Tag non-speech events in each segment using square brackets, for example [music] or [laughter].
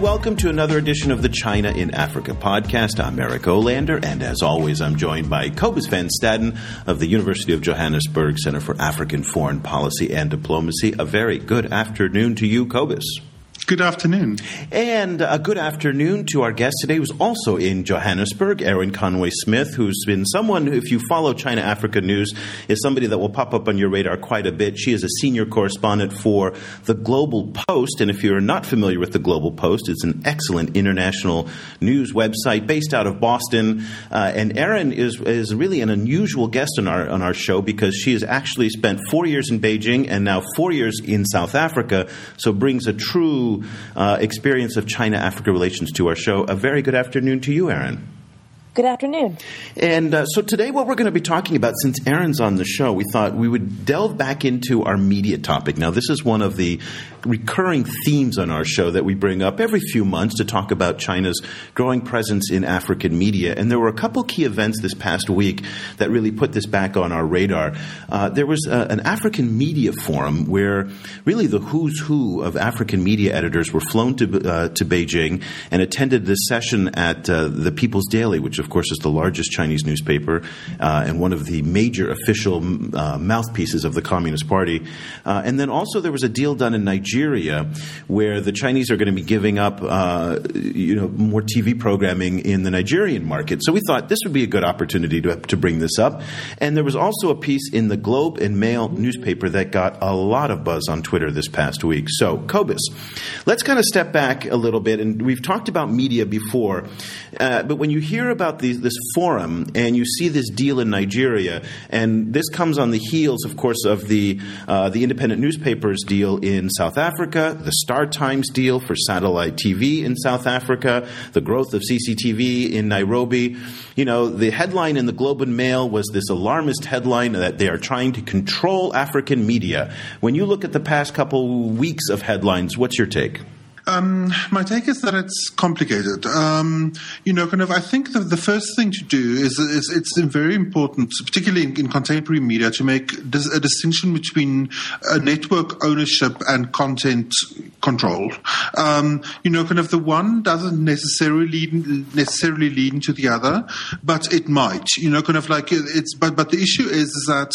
welcome to another edition of the China in Africa podcast. I'm Eric Olander, and as always, I'm joined by Cobus Van Staden of the University of Johannesburg Center for African Foreign Policy and Diplomacy. A very good afternoon to you, Cobus. Good afternoon. And a good afternoon to our guest today, who's also in Johannesburg, Erin Conway Smith, who's been someone, if you follow China Africa news, is somebody that will pop up on your radar quite a bit. She is a senior correspondent for the Global Post. And if you're not familiar with the Global Post, it's an excellent international news website based out of Boston. Uh, and Erin is, is really an unusual guest on our, on our show because she has actually spent four years in Beijing and now four years in South Africa, so brings a true uh, experience of China Africa relations to our show. A very good afternoon to you, Erin. Good afternoon. And uh, so today, what we're going to be talking about, since Erin's on the show, we thought we would delve back into our media topic. Now, this is one of the recurring themes on our show that we bring up every few months to talk about China's growing presence in African media. And there were a couple key events this past week that really put this back on our radar. Uh, there was uh, an African media forum where really the who's who of African media editors were flown to, uh, to Beijing and attended this session at uh, the People's Daily, which of course is the largest Chinese newspaper uh, and one of the major official mouthpieces of the Communist Party. and then also there was a deal done in Nigeria Nigeria, where the Chinese are going to be giving up, uh, you know, more TV programming in the Nigerian market. So we thought this would be a good opportunity to, to bring this up. And there was also a piece in the Globe and Mail newspaper that got a lot of buzz on Twitter this past week. So, Cobus, let's kind of step back a little bit. And we've talked about media before, uh, but when you hear about this forum and you see this deal in Nigeria, and this comes on the heels, of course, of the uh, the independent newspapers deal in South Africa, the StarTimes deal for satellite TV in South Africa, the growth of CCTV in Nairobi. You know, the headline in the Globe and Mail was this alarmist headline that they are trying to control African media. When you look at the past couple weeks of headlines, what's your take? Um, my take is that it's complicated. Um, you know, kind of. I think the, the first thing to do is, is it's very important, particularly in, in contemporary media, to make a distinction between network ownership and content control. Um, you know, kind of the one doesn't necessarily necessarily lead into the other, but it might. You know, kind of like it's. But but the issue is, is that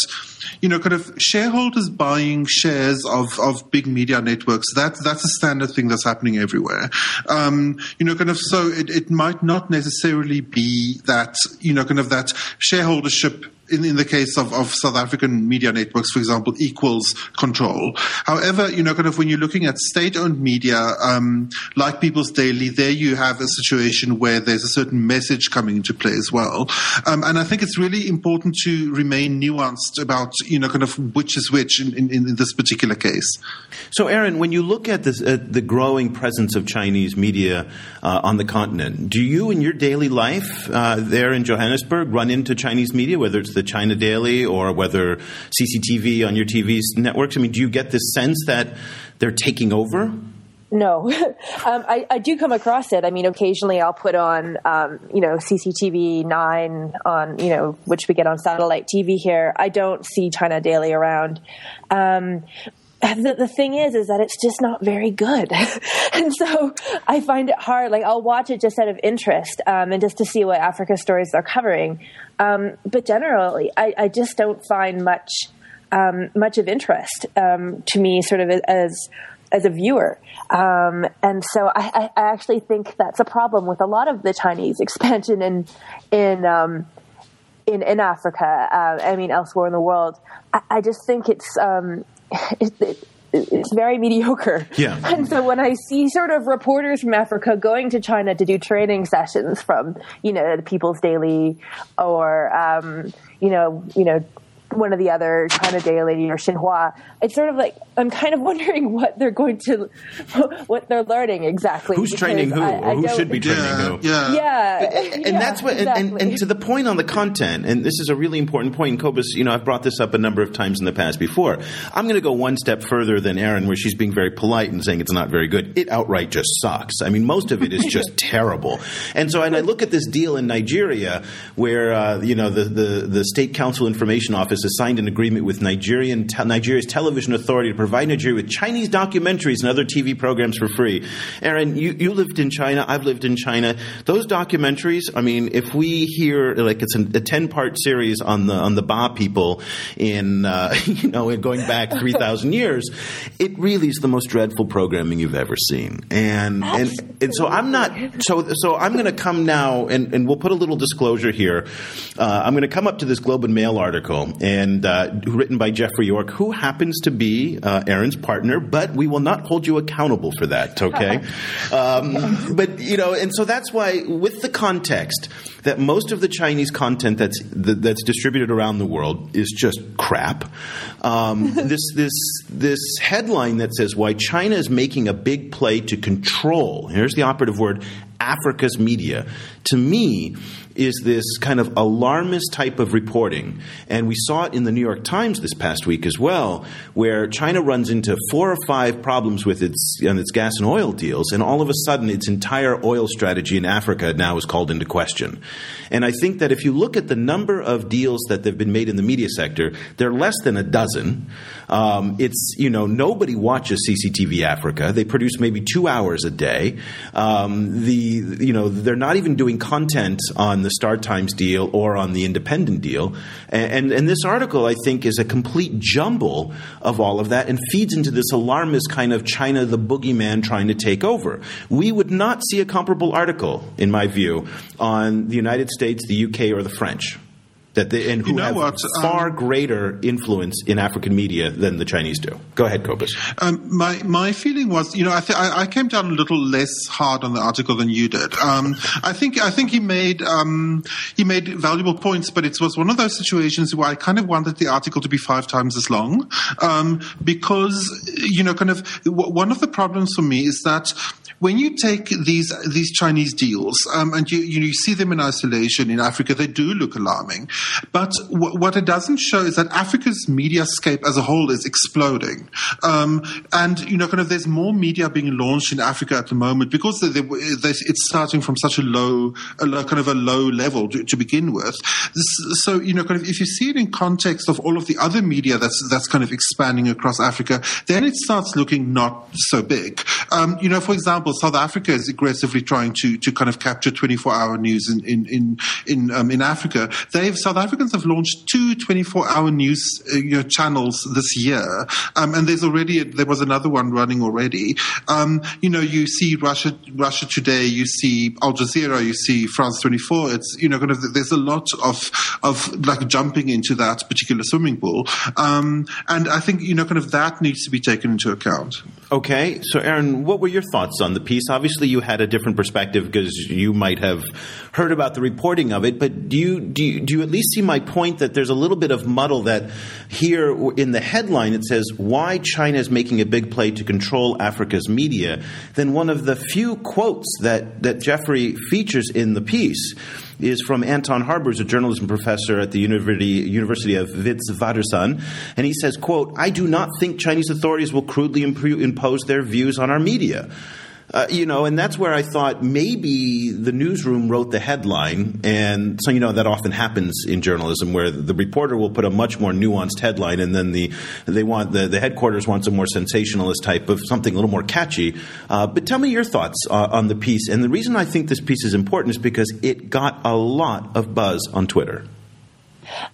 you know, kind of shareholders buying shares of, of big media networks, that, that's a standard thing that's happening everywhere. Um, you know, kind of, so it, it might not necessarily be that, you know, kind of that shareholdership in, in the case of, of South African media networks, for example, equals control. However, you know, kind of when you're looking at state-owned media, um, like People's Daily, there you have a situation where there's a certain message coming into play as well. Um, and I think it's really important to remain nuanced about, you know, kind of which is which in, in, in this particular case. So, Erin, when you look at this, uh, the growing presence of Chinese media uh, on the continent, do you in your daily life uh, there in Johannesburg run into Chinese media, whether it's the China Daily or whether CCTV on your TV's networks? I mean, do you get this sense that they're taking over? No, [laughs] um, I, I, do come across it. I mean, occasionally I'll put on, um, you know, CCTV nine on, you know, which we get on satellite TV here. I don't see China Daily around. Um, the, the thing is, is that it's just not very good. [laughs] and so I find it hard. Like I'll watch it just out of interest um, and just to see what Africa stories they're covering. Um, but generally, I, I, just don't find much um, much of interest um, to me, sort of as as a viewer. Um, and so I, I, actually think that's a problem with a lot of the Chinese [laughs] expansion in in um, in, in Africa. Uh, I mean, elsewhere in the world. I, I just think it's um, [laughs] it, it, it's very mediocre. Yeah. [laughs] And so when I see sort of reporters from Africa going to China to do training sessions from, you know, the People's Daily or, um, you know, you know, one of the other China Daily or Xinhua. It's sort of like I'm kind of [laughs] wondering what they're going to, [laughs] what they're learning exactly. Who's training who, I, I or who should be training yeah, who? Yeah, yeah, and, yeah, that's what. Exactly. And, and, to the point on the content, and this is a really important point. Cobus, you know, I've brought this up a number of times in the past before. I'm going to go one step further than Erin, where she's being very polite and saying it's not very good. It outright just sucks. I mean, most of it is just [laughs] terrible. And so, and I look at this deal in Nigeria, where uh, you know the, the the state council information office has signed an agreement with Nigerian te- Nigeria's television authority to provide Nigeria with Chinese documentaries and other TV programs for free. Erin, you, you lived in China. I've lived in China. Those documentaries. I mean, if we hear like it's a ten part series on the on the Ba people in uh, [laughs] you know going back three thousand years, it really is the most dreadful programming you've ever seen. And and, and so I'm not so so I'm going to come now and, and we'll put a little disclosure here. Uh, I'm going to come up to this Globe and Mail article and uh, written by Geoffrey York, who happens to be uh, Erin's partner, but we will not hold you accountable for that. Okay, [laughs] um, but you know, and so that's why with the context that most of the Chinese content that's that's distributed around the world is just crap. Um, [laughs] this this this headline that says why China is making a big play to control. Here's the operative word: Africa's media. To me, is this kind of alarmist type of reporting. And we saw it in the New York Times this past week as well, where China runs into four or five problems with its, its gas and oil deals, and all of a sudden its entire oil strategy in Africa now is called into question. And I think that if you look at the number of deals that have been made in the media sector, they're less than a dozen. Um, it's, you know, nobody watches CCTV Africa. They produce maybe two hours a day. Um, the, you know, they're not even doing content on the StarTimes deal or on the Independent deal. And, and, and this article, I think, is a complete jumble of all of that and feeds into this alarmist kind of China the boogeyman trying to take over. We would not see a comparable article, in my view, on the United States, the UK, or the French that they, and who you know have what? far um, greater influence in African media than the Chinese do. Go ahead, Cobus. Um, my my feeling was, you know, I, th- I, I, came down a little less hard on the article than you did. Um, I think I think he made um, he made valuable points, but it was one of those situations where I kind of wanted the article to be five times as long um, because you know, kind of one of the problems for me is that when you take these these Chinese deals um, and you, you see them in isolation in Africa, they do look alarming. But w- what it doesn't show is that Africa's media scape as a whole is exploding, um, and you know, kind of there's more media being launched in Africa at the moment because they, they, they, it's starting from such a low, a low, kind of a low level to, to begin with. So you know, kind of if you see it in context of all of the other media that's that's kind of expanding across Africa, then it starts looking not so big. Um, you know, for example South Africa is aggressively trying to to kind of capture 24 hour news in in in in, um, in Africa. They've South Africans have launched two 24 hour news uh, you know, channels this year, um, and there's already there was another one running already. Um, you know, you see Russia Russia Today, you see Al Jazeera, you see France 24. It's you know kind of there's a lot of of like jumping into that particular swimming pool, um, and I think you know kind of that needs to be taken into account. Okay, so Erin, what were your thoughts on the piece? Obviously, you had a different perspective because you might have heard about the reporting of it. But do you do you, do you at least see my point that there's a little bit of muddle that here in the headline it says why China is making a big play to control Africa's media. Then one of the few quotes that that Geoffrey features in the piece is from Anton Harbers, a journalism professor at the University, University of Witwatersrand, and he says, quote, I do not think Chinese authorities will crudely impose their views on our media. Uh, you know, and that's where I thought maybe the newsroom wrote the headline, and so you know that often happens in journalism, where the reporter will put a much more nuanced headline, and then the they want the, the headquarters wants a more sensationalist type of something a little more catchy. Uh, but tell me your thoughts uh, on the piece, and the reason I think this piece is important is because it got a lot of buzz on Twitter.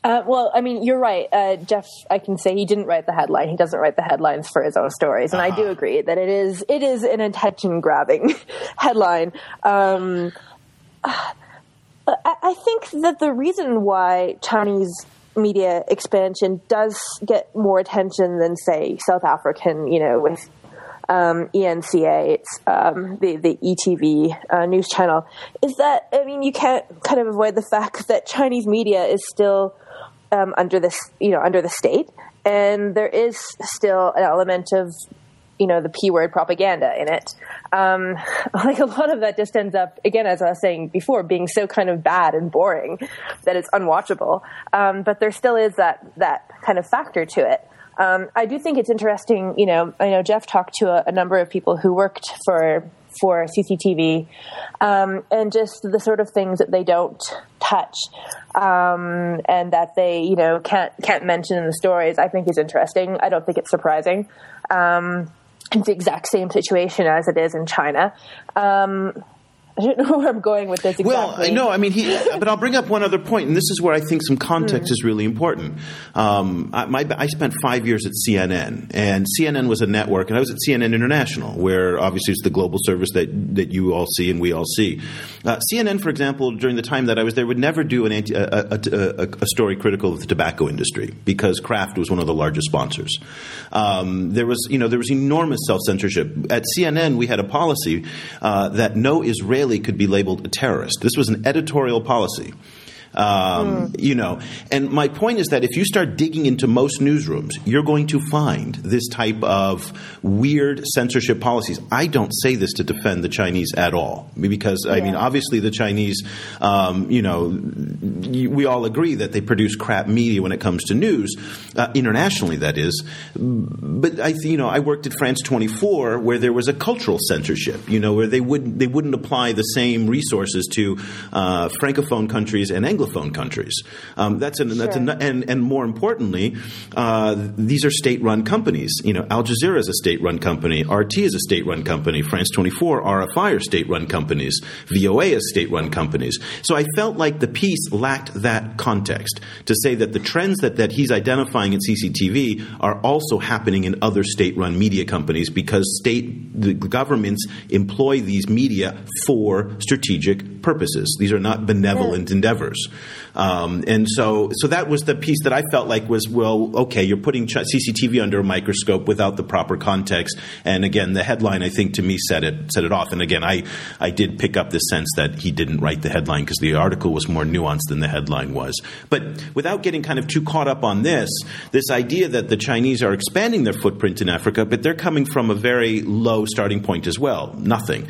Uh, well, I mean, you're right, uh, Jeff. I can say he didn't write the headline. He doesn't write the headlines for his own stories, and uh-huh. I do uh-huh. agree that it is it is an attention grabbing [laughs] headline. Um, I think that the reason why Chinese media expansion does get more attention than, say, South African, you know, with um, eNCA, it's um, the the ETV uh, news channel, is that I mean you can't kind of avoid the fact that Chinese media is still um, under this you know under the state, and there is still an element of you know the p word propaganda in it. Um, [laughs] like a lot of that just ends up again, as I was saying before, being so kind of bad and boring that it's unwatchable. Um, but there still is that that kind of factor to it. Um, I do think it's interesting. You know, I know Jeff talked to a, a number of people who worked for for CCTV, um, and just the sort of things that they don't touch, um, and that they, you know, can't can't mention in the stories. I think is interesting. I don't think it's surprising. Um, it's the exact same situation as it is in China. Um, I don't know [laughs] where I'm going with this exactly. Well, no, I mean, he, but I'll bring up one other point, and this is where I think some context mm. is really important. Um, I, my, I, spent five years at CNN, and CNN was a network, and I was at CNN International, where obviously it's the global service that, that you all see and we all see. Uh, CNN, for example, during the time that I was there, would never do an anti, a, a, a, a, story critical of the tobacco industry because Kraft was one of the largest sponsors. Um, there was, you know, there was enormous self censorship at CNN. We had a policy uh, that no Israeli Israeli could be labeled a terrorist. This was an editorial policy. Um, mm. You know, and my point is that if you start digging into most newsrooms, you're going to find this type of weird censorship policies. I don't say this to defend the Chinese at all, because yeah. I mean, obviously, the Chinese, um, you know, we all agree that they produce crap media when it comes to news, uh, internationally, that is. But I, you know, I worked at France 24, where there was a cultural censorship. You know, where they would they wouldn't apply the same resources to uh, francophone countries and Anglophone anglophone countries. Um, that's an, sure. that's an, and and more importantly, uh, these are state-run companies. You know, Al Jazeera is a state-run company. RT is a state-run company. France 24, RFI are state-run companies. VOA is state-run companies. So I felt like the piece lacked that context to say that the trends that that he's identifying in CCTV are also happening in other state-run media companies because state the governments employ these media for strategic purposes. These are not benevolent endeavors. Um, and so, so that was the piece that I felt like was well, okay, you're putting CCTV under a microscope without the proper context. And again, the headline I think to me set it set it off. And again, I I did pick up this sense that he didn't write the headline because the article was more nuanced than the headline was. But without getting kind of too caught up on this, this idea that the Chinese are expanding their footprint in Africa, but they're coming from a very low starting point as well, nothing.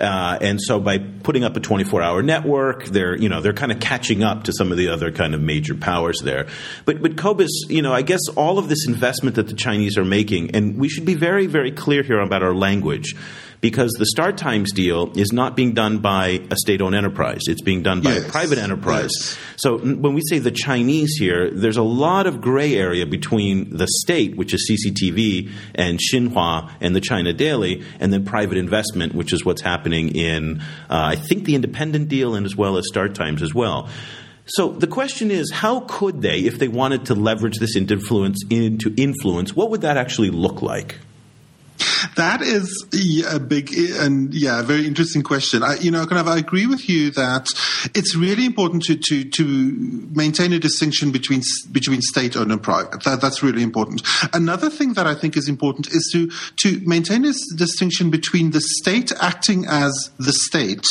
Uh, and so by putting up a 24-hour network, they're you know they're kind of catching up to some of the other kind of major powers there. But but Cobus, you know, I guess all of this investment that the Chinese are making, and we should be very very clear here about our language because the StarTimes deal is not being done by a state owned enterprise. It's being done by yes. a private enterprise. Yes. So when we say the Chinese here, there's a lot of gray area between the state, which is CCTV, and Xinhua and the China Daily, and then private investment, which is what's happening in, uh, I think, the independent deal and as well as StarTimes as well. So the question is, how could they, if they wanted to leverage this influence into influence, what would that actually look like? That is a big and yeah, very interesting question. I, you know, kind of, I agree with you that it's really important to to to maintain a distinction between between state owned and private. That that's really important. Another thing that I think is important is to to maintain this distinction between the state acting as the state,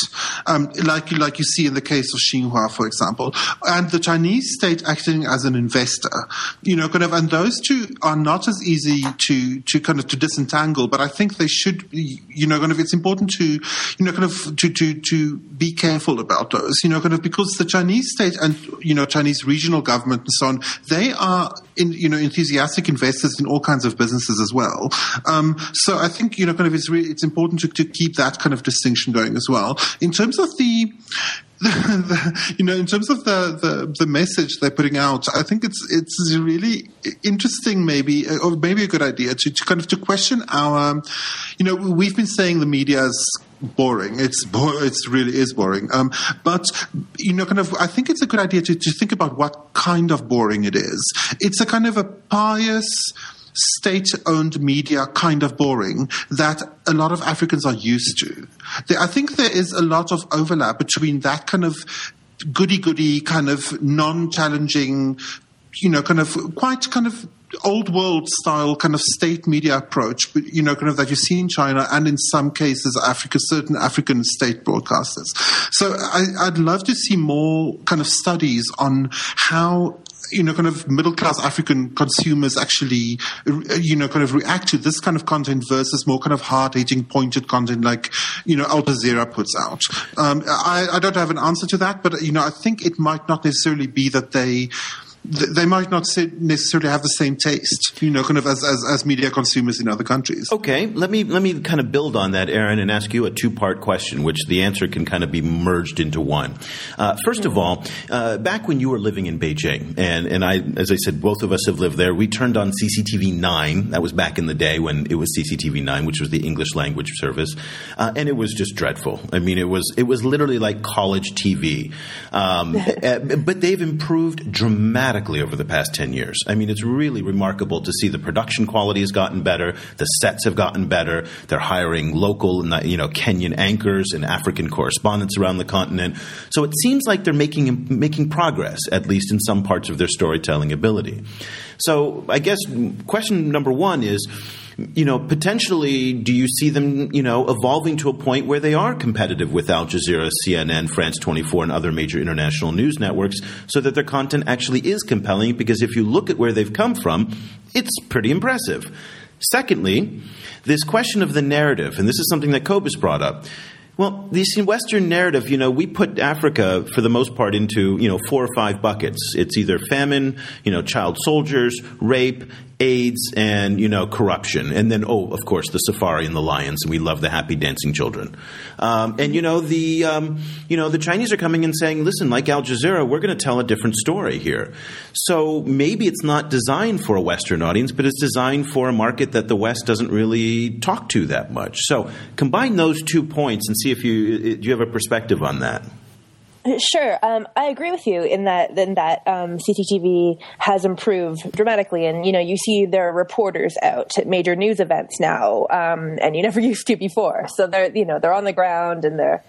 um, like like you see in the case of Xinhua, for example, and the Chinese state acting as an investor. You know, kind of, and those two are not as easy to to kind of to disentangle but I think they should, you know, kind of, it's important to, you know, kind of, to, to, to be careful about those, you know, kind of, because the Chinese state and, you know, Chinese regional government and so on, they are, in, you know, enthusiastic investors in all kinds of businesses as well. Um, so I think, you know, kind of, it's really, it's important to, to keep that kind of distinction going as well. In terms of [laughs] the, you know, in terms of the, the, the message they're putting out, I think it's it's really interesting, maybe or maybe a good idea to, to kind of to question our, you know, we've been saying the media's boring. It's bo- it's really is boring. Um, but you know, kind of, I think it's a good idea to, to think about what kind of boring it is. It's a kind of a pious state owned media kind of boring that a lot of Africans are used to. I think there is a lot of overlap between that kind of goody goody kind of non challenging, you know, kind of quite kind of old world style kind of state media approach, but you know, kind of that you see in China and in some cases Africa, certain African state broadcasters. So I, would love to see more kind of studies on how you know, kind of middle class African consumers actually, you know, kind of react to this kind of content versus more kind of hard hitting, pointed content like, you know, Al Jazeera puts out. Um, I, I don't have an answer to that, but, you know, I think it might not necessarily be that they, they might not necessarily have the same taste, you know, kind of as, as, as, media consumers in other countries. Okay, let me let me kind of build on that, Erin, and ask you a two part question, which the answer can kind of be merged into one. Uh, first of all, uh, back when you were living in Beijing, and and I, as I said, both of us have lived there. We turned on CCTV nine. That was back in the day when it was CCTV nine, which was the English language service, uh, and it was just dreadful. I mean, it was it was literally like college TV. Um, [laughs] eh, but they've improved dramatically dramatically over the past 10 years. I mean, it's really remarkable to see the production quality has gotten better, the sets have gotten better, they're hiring local, you know, Kenyan anchors and African correspondents around the continent. So it seems like they're making, making progress, at least in some parts of their storytelling ability. So I guess mm, question number one is, you know, potentially, do you see them, you know, evolving to a point where they are competitive with Al Jazeera, CNN, France 24, and other major international news networks so that their content actually is compelling? Because if you look at where they've come from, it's pretty impressive. Secondly, this question of the narrative, and this is something that Cobus brought up. Well, this Western narrative, you know, we put Africa for the most part into, you know, four or five buckets. It's either famine, you know, child soldiers, rape, AIDS and you know corruption, and then oh, of course, the safari and the lions, and we love the happy dancing children. Um, and you know the um, you know the Chinese are coming and saying, listen, like Al Jazeera, we're going to tell a different story here. So maybe it's not designed for a Western audience, but it's designed for a market that the West doesn't really talk to that much. So combine those two points and see if you do you have a perspective on that. Sure, um, I agree with you in that in that um, CCTV has improved dramatically, and you know you see there are reporters out at major news events now, um, and you [laughs] never used to before. So they're you know they're on the ground and they're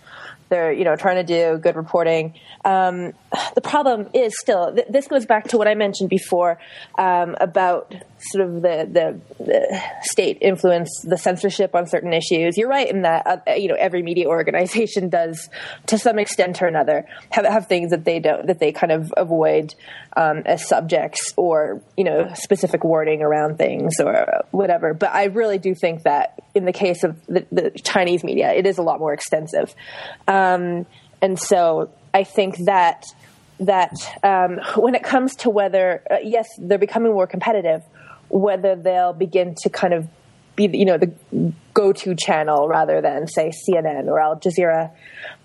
they're you know trying to do good reporting. Um, the problem is still th- this goes back to what I mentioned before um, about sort of the, the, the state influence, the censorship on certain issues. You're right in that uh, you know every media organization does to some extent or another have have things that they don't that they kind of avoid um, as subjects or you know specific wording around things or whatever. But I really do think that in the case of the, the Chinese media, it is a lot more extensive, um, and so I think that that um, when it comes to whether uh, yes they're becoming more competitive whether they'll begin to kind of be, you know, the go-to channel rather than say CNN or Al Jazeera.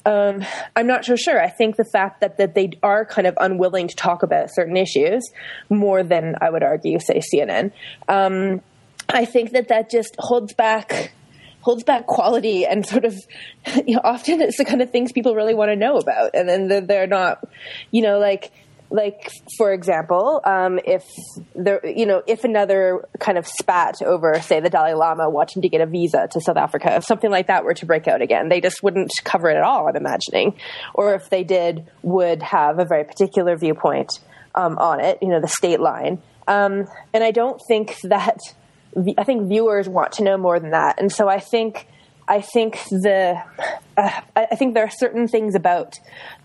Um, I'm not so sure. I think the fact that, that they are kind of unwilling to talk about certain issues more than I would argue, say CNN. Um, I think that that just holds back holds back quality and sort of you [laughs] know often it's the kind of things people really want to know about and then they're, they're not you know like like for example, um, if there, you know, if another kind of spat over, say, the Dalai Lama wanting to get a visa to South Africa, if something like that were to break out again, they just wouldn't cover it at all. I'm imagining, or if they did, would have a very particular viewpoint um, on it. You know, the state line, um, and I don't think that. I think viewers want to know more than that, and so I think I think the uh, I think there are certain things about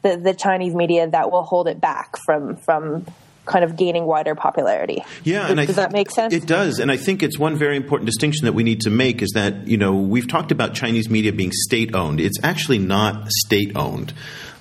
the, the Chinese media that will hold it back from from kind of gaining wider popularity. Yeah, does, and I, does that make sense? It does, and I think it's one very important distinction that we need to make is that you know we've talked about Chinese media being state owned. It's actually not state owned.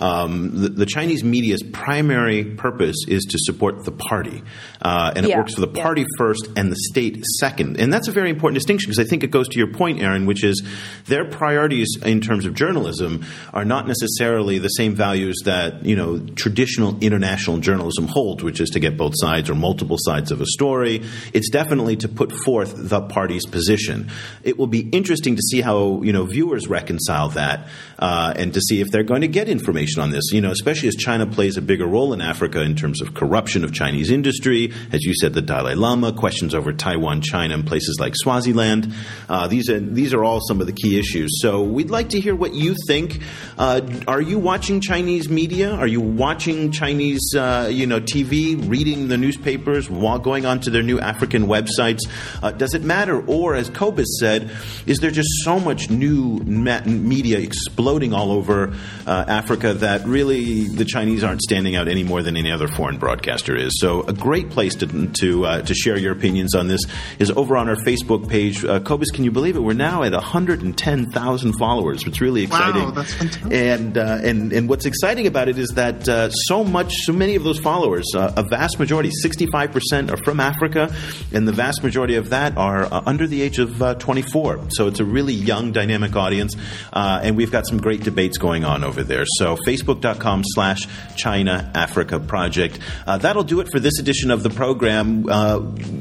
Um, the, the, Chinese media's primary purpose is to support the party, uh, and it yeah. works for the party yeah. first and the state second. And that's a very important distinction because I think it goes to your point, Erin, which is their priorities in terms of journalism are not necessarily the same values that you know traditional international journalism holds, which is to get both sides or multiple sides of a story. It's definitely to put forth the party's position. It will be interesting to see how you know viewers reconcile that uh, and to see if they're going to get information on this, you know, especially as China plays a bigger role in Africa in terms of corruption of Chinese industry. As you said, the Dalai Lama, questions over Taiwan, China, and places like Swaziland. Uh, these, are, these are all some of the key issues. So we'd like to hear what you think. Uh, are you watching Chinese media? Are you watching Chinese, uh, you know, TV, reading the newspapers, going onto their new African websites? Uh, does it matter? Or, as Cobus said, is there just so much new media exploding all over uh, Africa that really the Chinese aren't standing out any more than any other foreign broadcaster is. So a great place to to uh, to share your opinions on this is over on our Facebook page. Uh, Cobus, can you believe it? We're now at 110,000 followers. It's really exciting. Wow, that's fantastic. And uh, and and what's exciting about it is that uh, so much, so many of those followers, uh, a vast majority, 65 percent, are from Africa, and the vast majority of that are uh, under the age of uh, 24. So it's a really young, dynamic audience, uh, and we've got some great debates going on over there. So facebook.com slash China Africa Project. Uh, that'll do it for this edition of the program. Uh,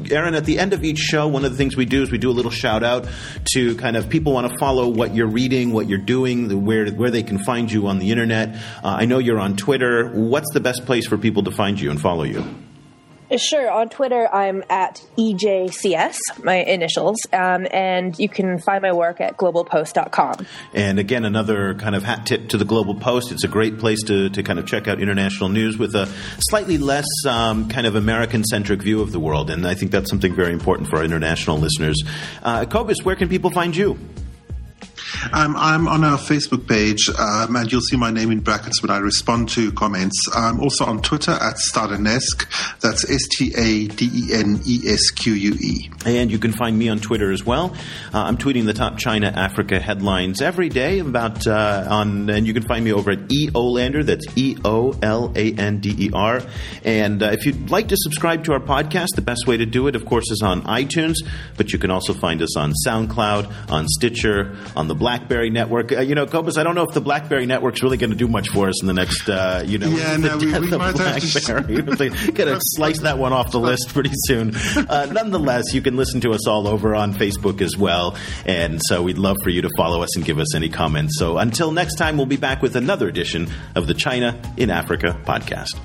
Erin, at the end of each show, one of the things we do is we do a little shout out to kind of people want to follow what you're reading, what you're doing, the, where where they can find you on the internet. Uh, I know you're on Twitter. What's the best place for people to find you and follow you? Sure. On Twitter, I'm at EJCS, my initials, um, and you can find my work at globalpost.com. And again, another kind of hat tip to the Global Post. It's a great place to, to kind of check out international news with a slightly less um, kind of American centric view of the world. And I think that's something very important for our international listeners. Uh, Cobus, where can people find you? Um, I'm on our Facebook page, um, and you'll see my name in brackets when I respond to comments. I'm also on Twitter at Stadenesque. That's S T A D E N E S Q U E. And you can find me on Twitter as well. Uh, I'm tweeting the top China Africa headlines every day about uh, on, and you can find me over at E Olander. That's E O L A N D E R. And uh, if you'd like to subscribe to our podcast, the best way to do it, of course, is on iTunes. But you can also find us on SoundCloud, on Stitcher, on the BlackBerry Network. Uh, you know, Cobus, I don't know if the BlackBerry Network's really going to do much for us in the next, uh, you know, Yeah, the no, we- we [laughs] might have to- [laughs] to [laughs] slice that one off the list pretty soon. Uh, nonetheless, you can listen to us all over on Facebook as well. And so we'd love for you to follow us and give us any comments. So until next time, we'll be back with another edition of the China in Africa podcast.